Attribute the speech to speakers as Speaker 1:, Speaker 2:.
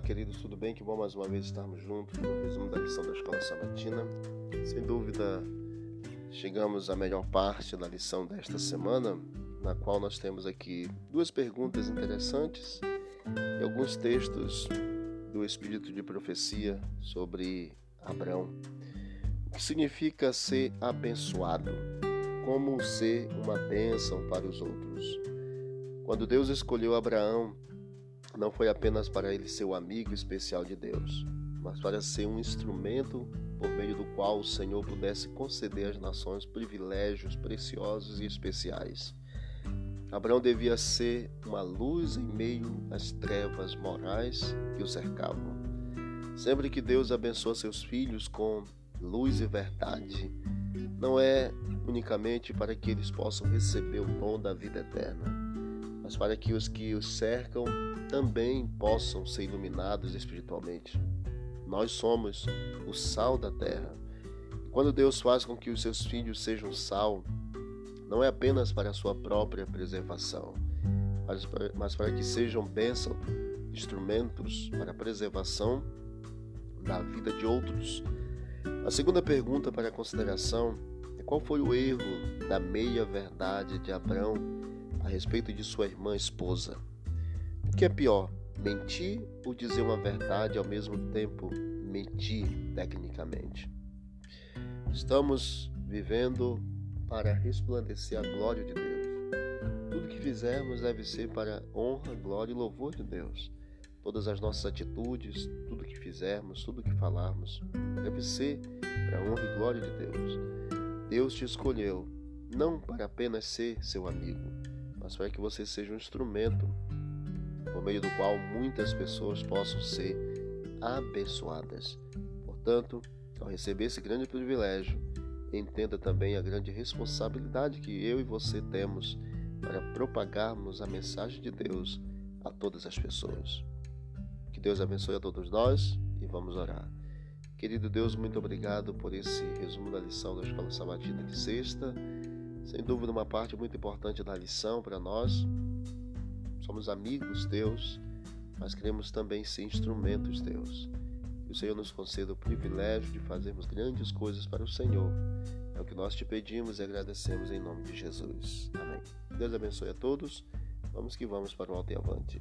Speaker 1: queridos, tudo bem? Que bom mais uma vez estarmos juntos no resumo da lição da Escola Sabatina. Sem dúvida, chegamos à melhor parte da lição desta semana, na qual nós temos aqui duas perguntas interessantes e alguns textos do Espírito de Profecia sobre Abraão. O que significa ser abençoado? Como ser uma bênção para os outros? Quando Deus escolheu Abraão não foi apenas para ele ser o amigo especial de Deus, mas para ser um instrumento por meio do qual o Senhor pudesse conceder às nações privilégios preciosos e especiais. Abraão devia ser uma luz em meio às trevas morais que o cercavam. Sempre que Deus abençoa seus filhos com luz e verdade, não é unicamente para que eles possam receber o dom da vida eterna, para que os que os cercam também possam ser iluminados espiritualmente. Nós somos o sal da terra. Quando Deus faz com que os seus filhos sejam sal, não é apenas para a sua própria preservação, mas para, mas para que sejam bênçãos, instrumentos para a preservação da vida de outros. A segunda pergunta para consideração é qual foi o erro da meia-verdade de Abraão a respeito de sua irmã esposa? O que é pior, mentir ou dizer uma verdade ao mesmo tempo mentir tecnicamente? Estamos vivendo para resplandecer a glória de Deus. Tudo que fizermos deve ser para honra, glória e louvor de Deus. Todas as nossas atitudes, tudo que fizermos, tudo que falarmos, deve ser para honra e glória de Deus. Deus te escolheu não para apenas ser seu amigo, mas para que você seja um instrumento por meio do qual muitas pessoas possam ser abençoadas. Portanto, ao receber esse grande privilégio, entenda também a grande responsabilidade que eu e você temos para propagarmos a mensagem de Deus a todas as pessoas. Que Deus abençoe a todos nós e vamos orar. Querido Deus, muito obrigado por esse resumo da lição da Escola Sabatina de sexta. Sem dúvida, uma parte muito importante da lição para nós somos amigos Deus, mas queremos também ser instrumentos Deus. Que o Senhor nos conceda o privilégio de fazermos grandes coisas para o Senhor. É o que nós te pedimos e agradecemos em nome de Jesus. Amém. Deus abençoe a todos. Vamos que vamos para o alto e avante.